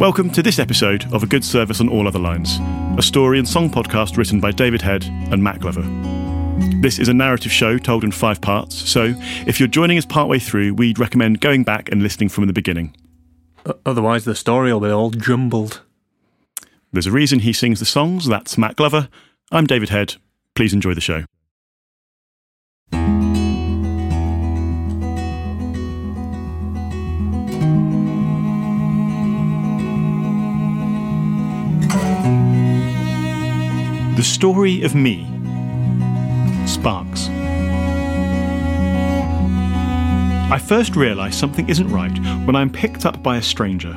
Welcome to this episode of A Good Service on All Other Lines, a story and song podcast written by David Head and Matt Glover. This is a narrative show told in five parts, so if you're joining us partway through, we'd recommend going back and listening from the beginning. Otherwise, the story will be all jumbled. There's a reason he sings the songs, that's Matt Glover. I'm David Head. Please enjoy the show. The story of me. Sparks. I first realise something isn't right when I'm picked up by a stranger,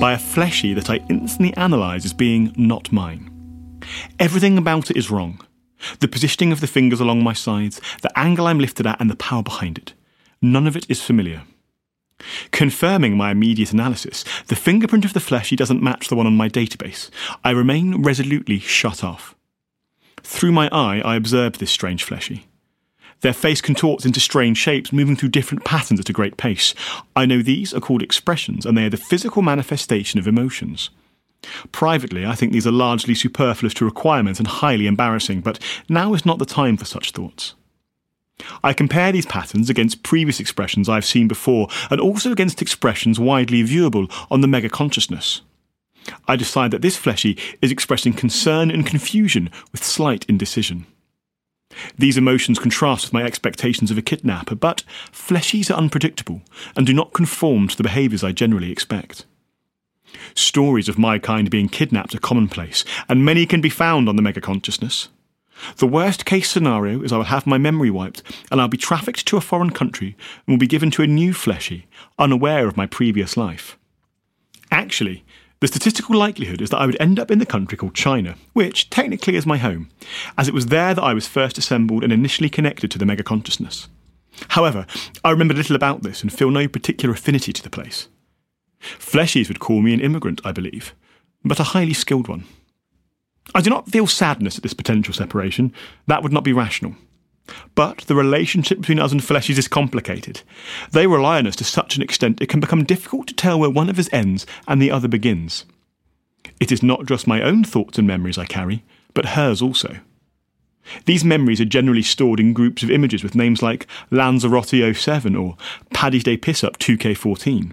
by a fleshy that I instantly analyse as being not mine. Everything about it is wrong. The positioning of the fingers along my sides, the angle I'm lifted at, and the power behind it. None of it is familiar. Confirming my immediate analysis, the fingerprint of the fleshy doesn't match the one on my database. I remain resolutely shut off. Through my eye, I observe this strange fleshy. Their face contorts into strange shapes, moving through different patterns at a great pace. I know these are called expressions, and they are the physical manifestation of emotions. Privately, I think these are largely superfluous to requirements and highly embarrassing, but now is not the time for such thoughts. I compare these patterns against previous expressions I've seen before, and also against expressions widely viewable on the mega consciousness. I decide that this fleshy is expressing concern and confusion with slight indecision. These emotions contrast with my expectations of a kidnapper, but fleshies are unpredictable and do not conform to the behaviours I generally expect. Stories of my kind being kidnapped are commonplace, and many can be found on the mega consciousness. The worst case scenario is I will have my memory wiped and I'll be trafficked to a foreign country and will be given to a new fleshy, unaware of my previous life. Actually, the statistical likelihood is that I would end up in the country called China, which technically is my home, as it was there that I was first assembled and initially connected to the mega consciousness. However, I remember little about this and feel no particular affinity to the place. Fleshies would call me an immigrant, I believe, but a highly skilled one. I do not feel sadness at this potential separation. That would not be rational. But the relationship between us and fleshies is complicated. They rely on us to such an extent it can become difficult to tell where one of us ends and the other begins. It is not just my own thoughts and memories I carry, but hers also. These memories are generally stored in groups of images with names like Lanzarote 07 or Paddy's Day Piss Up 2K14.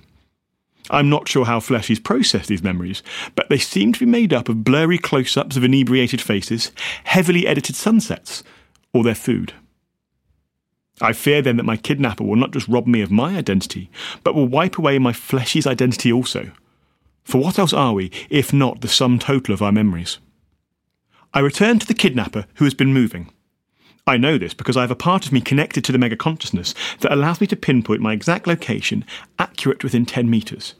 I'm not sure how fleshies process these memories, but they seem to be made up of blurry close ups of inebriated faces, heavily edited sunsets, or their food. I fear then that my kidnapper will not just rob me of my identity, but will wipe away my fleshy's identity also. For what else are we, if not the sum total of our memories? I return to the kidnapper who has been moving. I know this because I have a part of me connected to the mega consciousness that allows me to pinpoint my exact location, accurate within 10 metres.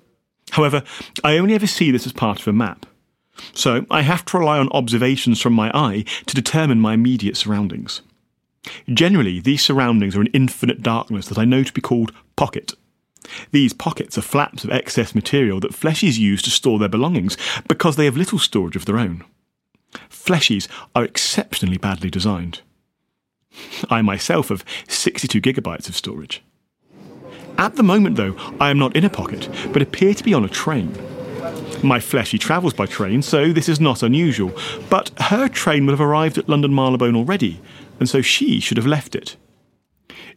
However, I only ever see this as part of a map. So I have to rely on observations from my eye to determine my immediate surroundings. Generally, these surroundings are an infinite darkness that I know to be called pocket. These pockets are flaps of excess material that fleshies use to store their belongings because they have little storage of their own. Fleshies are exceptionally badly designed. I myself have 62 gigabytes of storage. At the moment, though, I am not in a pocket, but appear to be on a train. My fleshy travels by train, so this is not unusual, but her train will have arrived at London Marylebone already, and so she should have left it.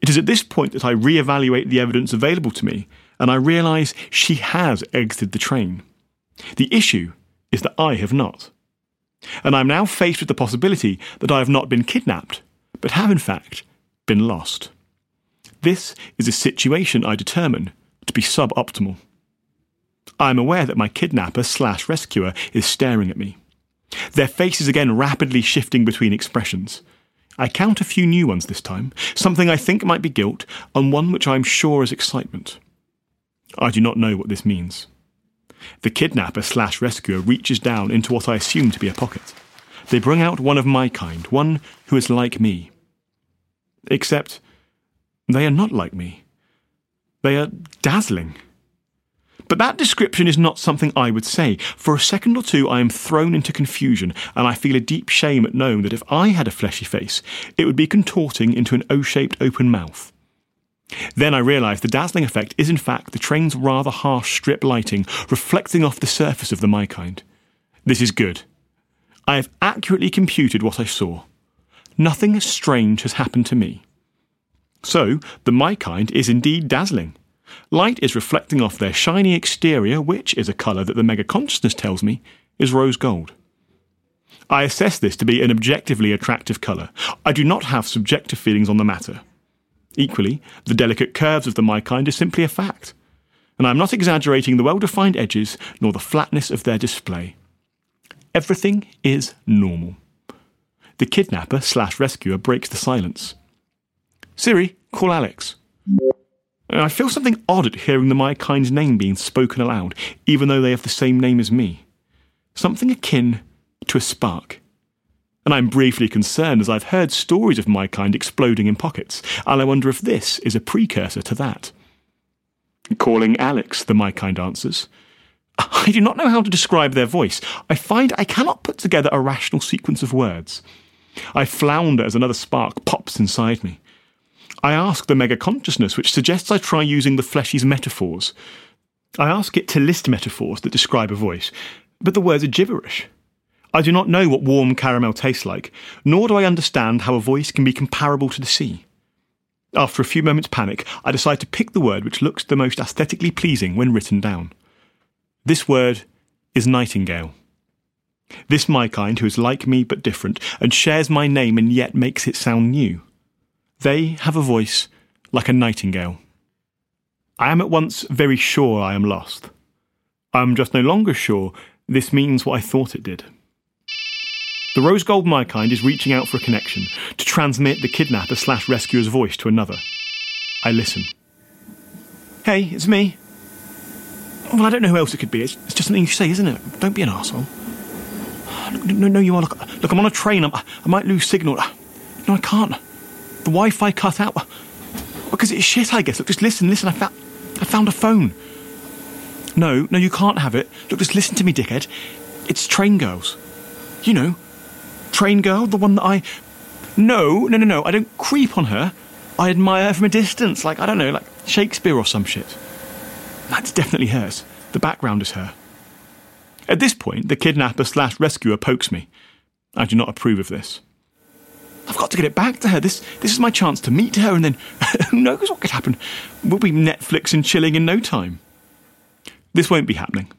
It is at this point that I re-evaluate the evidence available to me, and I realise she has exited the train. The issue is that I have not. And I am now faced with the possibility that I have not been kidnapped, but have in fact been lost. This is a situation I determine to be suboptimal. I am aware that my kidnapper slash rescuer is staring at me. Their faces again rapidly shifting between expressions. I count a few new ones this time, something I think might be guilt, and one which I am sure is excitement. I do not know what this means. The kidnapper slash rescuer reaches down into what I assume to be a pocket. They bring out one of my kind, one who is like me. Except they are not like me. They are dazzling. But that description is not something I would say. For a second or two, I am thrown into confusion, and I feel a deep shame at knowing that if I had a fleshy face, it would be contorting into an O shaped open mouth. Then I realise the dazzling effect is in fact the train's rather harsh strip lighting reflecting off the surface of the my kind. This is good. I have accurately computed what I saw. Nothing strange has happened to me. So, the my kind is indeed dazzling. Light is reflecting off their shiny exterior, which is a colour that the mega consciousness tells me is rose gold. I assess this to be an objectively attractive colour. I do not have subjective feelings on the matter. Equally, the delicate curves of the my kind are simply a fact, and I am not exaggerating the well defined edges nor the flatness of their display. Everything is normal. The kidnapper slash rescuer breaks the silence. Siri, call Alex. I feel something odd at hearing the my kind's name being spoken aloud, even though they have the same name as me. Something akin to a spark. And I'm briefly concerned as I've heard stories of my kind exploding in pockets, and I wonder if this is a precursor to that. Calling Alex, the my kind answers. I do not know how to describe their voice. I find I cannot put together a rational sequence of words. I flounder as another spark pops inside me. I ask the mega consciousness, which suggests I try using the fleshy's metaphors. I ask it to list metaphors that describe a voice, but the words are gibberish. I do not know what warm caramel tastes like, nor do I understand how a voice can be comparable to the sea. After a few moments' panic, I decide to pick the word which looks the most aesthetically pleasing when written down. This word is nightingale. This my kind who is like me but different, and shares my name and yet makes it sound new. They have a voice like a nightingale. I am at once very sure I am lost. I am just no longer sure this means what I thought it did. The rose gold my kind is reaching out for a connection to transmit the kidnapper slash rescuer's voice to another. I listen. Hey, it's me. Well, I don't know who else it could be. It's, just something you say, isn't it? Don't be an arsehole. No, no, you are. Look, look I'm on a train. I'm, I might lose signal. No, I can't. The Wi-Fi cut out. Because it's shit, I guess. Look, just listen, listen. I found, I found a phone. No, no, you can't have it. Look, just listen to me, dickhead. It's Train Girls. You know, Train Girl, the one that I. No, no, no, no. I don't creep on her. I admire her from a distance, like, I don't know, like Shakespeare or some shit. That's definitely hers. The background is her. At this point, the kidnapper slash rescuer pokes me. I do not approve of this. I've got to get it back to her. This this is my chance to meet her, and then who knows what could happen? We'll be Netflix and chilling in no time. This won't be happening.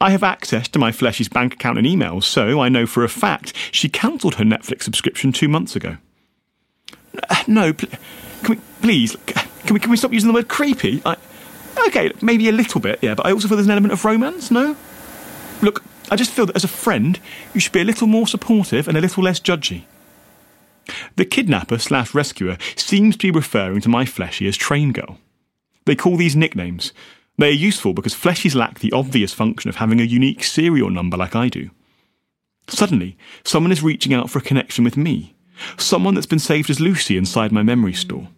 I have access to my fleshy's bank account and emails, so I know for a fact she cancelled her Netflix subscription two months ago. Uh, no, pl- can we please can we can we stop using the word creepy? I, okay, maybe a little bit, yeah, but I also feel there's an element of romance. No, look, I just feel that as a friend, you should be a little more supportive and a little less judgy. The kidnapper slash rescuer seems to be referring to my fleshy as train girl. They call these nicknames. They are useful because fleshies lack the obvious function of having a unique serial number like I do. Suddenly, someone is reaching out for a connection with me, someone that's been saved as Lucy inside my memory store.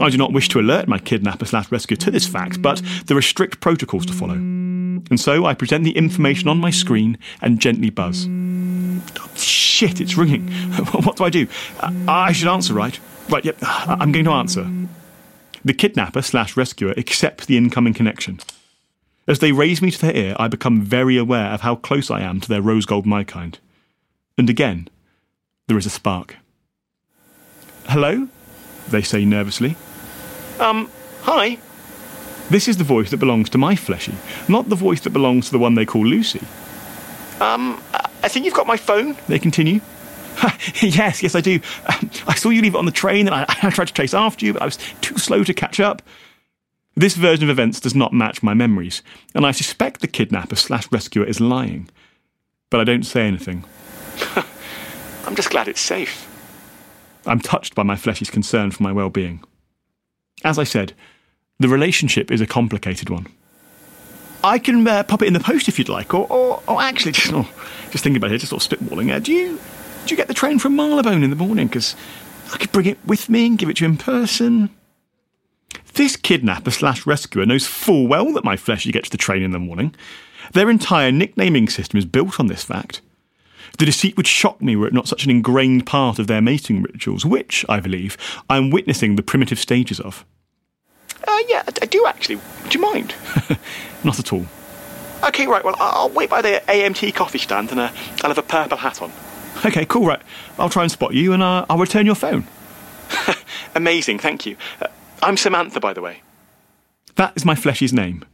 I do not wish to alert my kidnapper slash rescuer to this fact, but there are strict protocols to follow. And so I present the information on my screen and gently buzz. Shit, it's ringing. what do I do? Uh, I should answer, right? Right, yep, I'm going to answer. The kidnapper slash rescuer accepts the incoming connection. As they raise me to their ear, I become very aware of how close I am to their rose gold my kind. And again, there is a spark. Hello? They say nervously. Um, hi. This is the voice that belongs to my fleshy, not the voice that belongs to the one they call Lucy. Um, I think you've got my phone, they continue. yes, yes, I do. Um, I saw you leave it on the train and I, I tried to chase after you, but I was too slow to catch up. This version of events does not match my memories, and I suspect the kidnapper slash rescuer is lying. But I don't say anything. I'm just glad it's safe. I'm touched by my fleshy's concern for my well being. As I said, the relationship is a complicated one. I can uh, pop it in the post if you'd like, or, or, or actually, just, oh, just thinking about it, just sort of spitballing. Uh, do you do you get the train from Marylebone in the morning? Because I could bring it with me and give it to you in person. This kidnapper slash rescuer knows full well that my fleshy gets the train in the morning. Their entire nicknaming system is built on this fact. The deceit would shock me were it not such an ingrained part of their mating rituals, which, I believe, I am witnessing the primitive stages of. Uh, yeah, I, do actually. Do you mind? Not at all. Okay, right, well, I'll wait by the AMT coffee stand and uh, I'll have a purple hat on. Okay, cool, right. I'll try and spot you and uh, I'll return your phone. Amazing, thank you. Uh, I'm Samantha, by the way. That is my fleshy's name.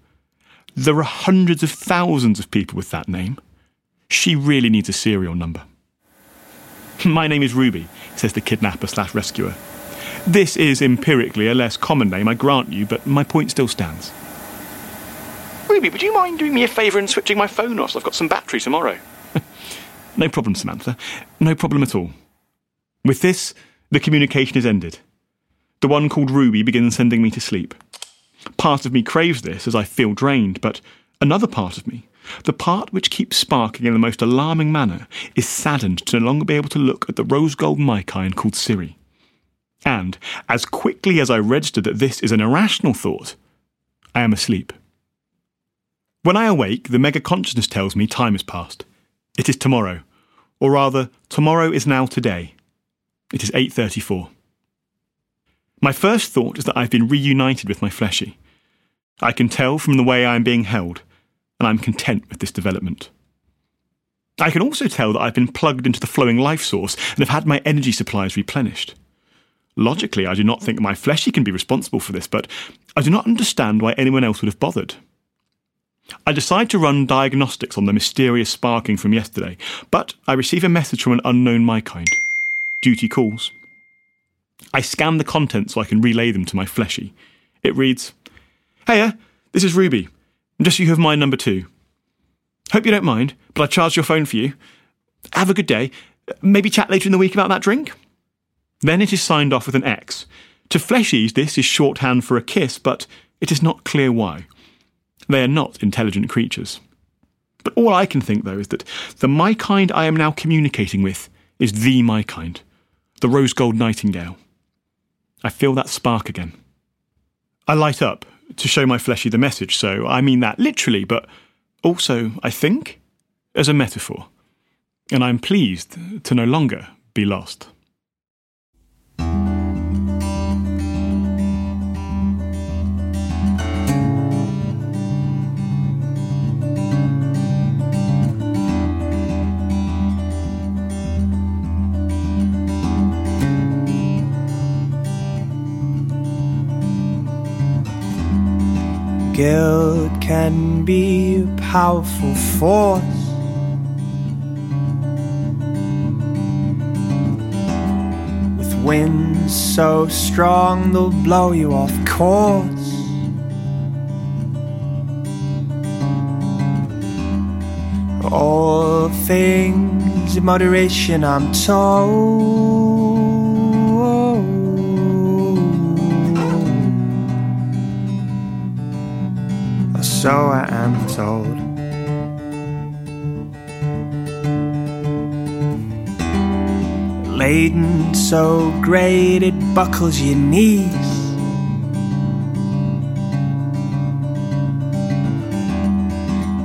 There are hundreds of thousands of people with that name. She really needs a serial number. My name is Ruby, says the kidnapper slash rescuer. This is empirically a less common name, I grant you, but my point still stands. Ruby, would you mind doing me a favour and switching my phone off so I've got some battery tomorrow? no problem, Samantha. No problem at all. With this, the communication is ended. The one called Ruby begins sending me to sleep. Part of me craves this as I feel drained, but another part of me, the part which keeps sparking in the most alarming manner, is saddened to no longer be able to look at the rose gold mykind called Siri. And, as quickly as I register that this is an irrational thought, I am asleep. When I awake, the mega consciousness tells me time has passed. It is tomorrow, or rather, tomorrow is now today. It is 8:34. My first thought is that I've been reunited with my fleshy. I can tell from the way I am being held, and I'm content with this development. I can also tell that I've been plugged into the flowing life source and have had my energy supplies replenished. Logically, I do not think my fleshy can be responsible for this, but I do not understand why anyone else would have bothered. I decide to run diagnostics on the mysterious sparking from yesterday, but I receive a message from an unknown mykind. Duty calls. I scan the contents so I can relay them to my fleshy. It reads Heya, this is Ruby. Just you have my number two. Hope you don't mind, but I charged your phone for you. Have a good day. Maybe chat later in the week about that drink? Then it is signed off with an X. To fleshies, this is shorthand for a kiss, but it is not clear why. They are not intelligent creatures. But all I can think, though, is that the my kind I am now communicating with is the my kind, the rose gold nightingale. I feel that spark again. I light up to show my fleshy the message, so I mean that literally, but also, I think, as a metaphor. And I'm pleased to no longer be lost. Guilt can be a powerful force. With winds so strong they'll blow you off course. All things in moderation, I'm told. So I am told. Laden so great it buckles your knees.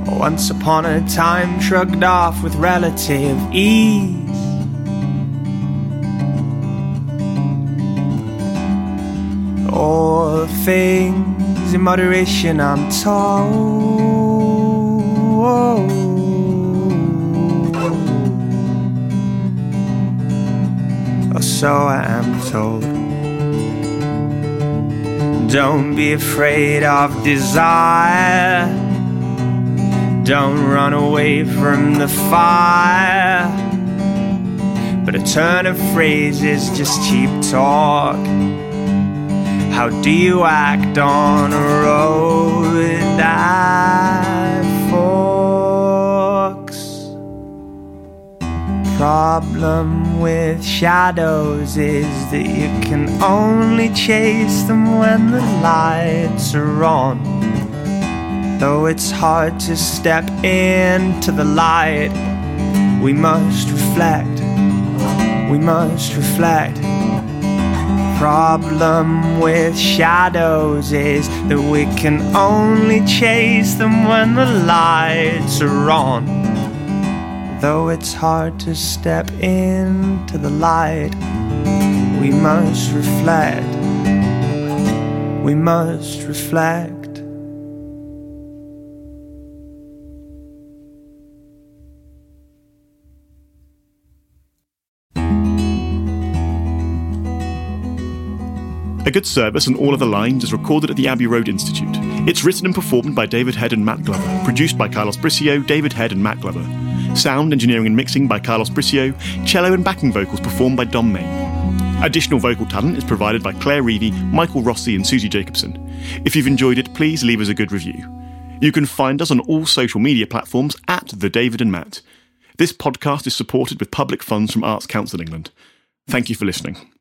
Once upon a time, shrugged off with relative ease. Things in moderation, I'm told. Or so I am told. Don't be afraid of desire. Don't run away from the fire. But a turn of phrases just cheap talk. How do you act on a road that forks? Problem with shadows is that you can only chase them when the lights are on. Though it's hard to step into the light, we must reflect, we must reflect. The problem with shadows is that we can only chase them when the lights are on. Though it's hard to step into the light, we must reflect, we must reflect. A Good Service on All Other Lines is recorded at the Abbey Road Institute. It's written and performed by David Head and Matt Glover, produced by Carlos Bricio, David Head, and Matt Glover. Sound engineering and mixing by Carlos Bricio, cello and backing vocals performed by Dom May. Additional vocal talent is provided by Claire Reevy, Michael Rossi, and Susie Jacobson. If you've enjoyed it, please leave us a good review. You can find us on all social media platforms at The David and Matt. This podcast is supported with public funds from Arts Council England. Thank you for listening.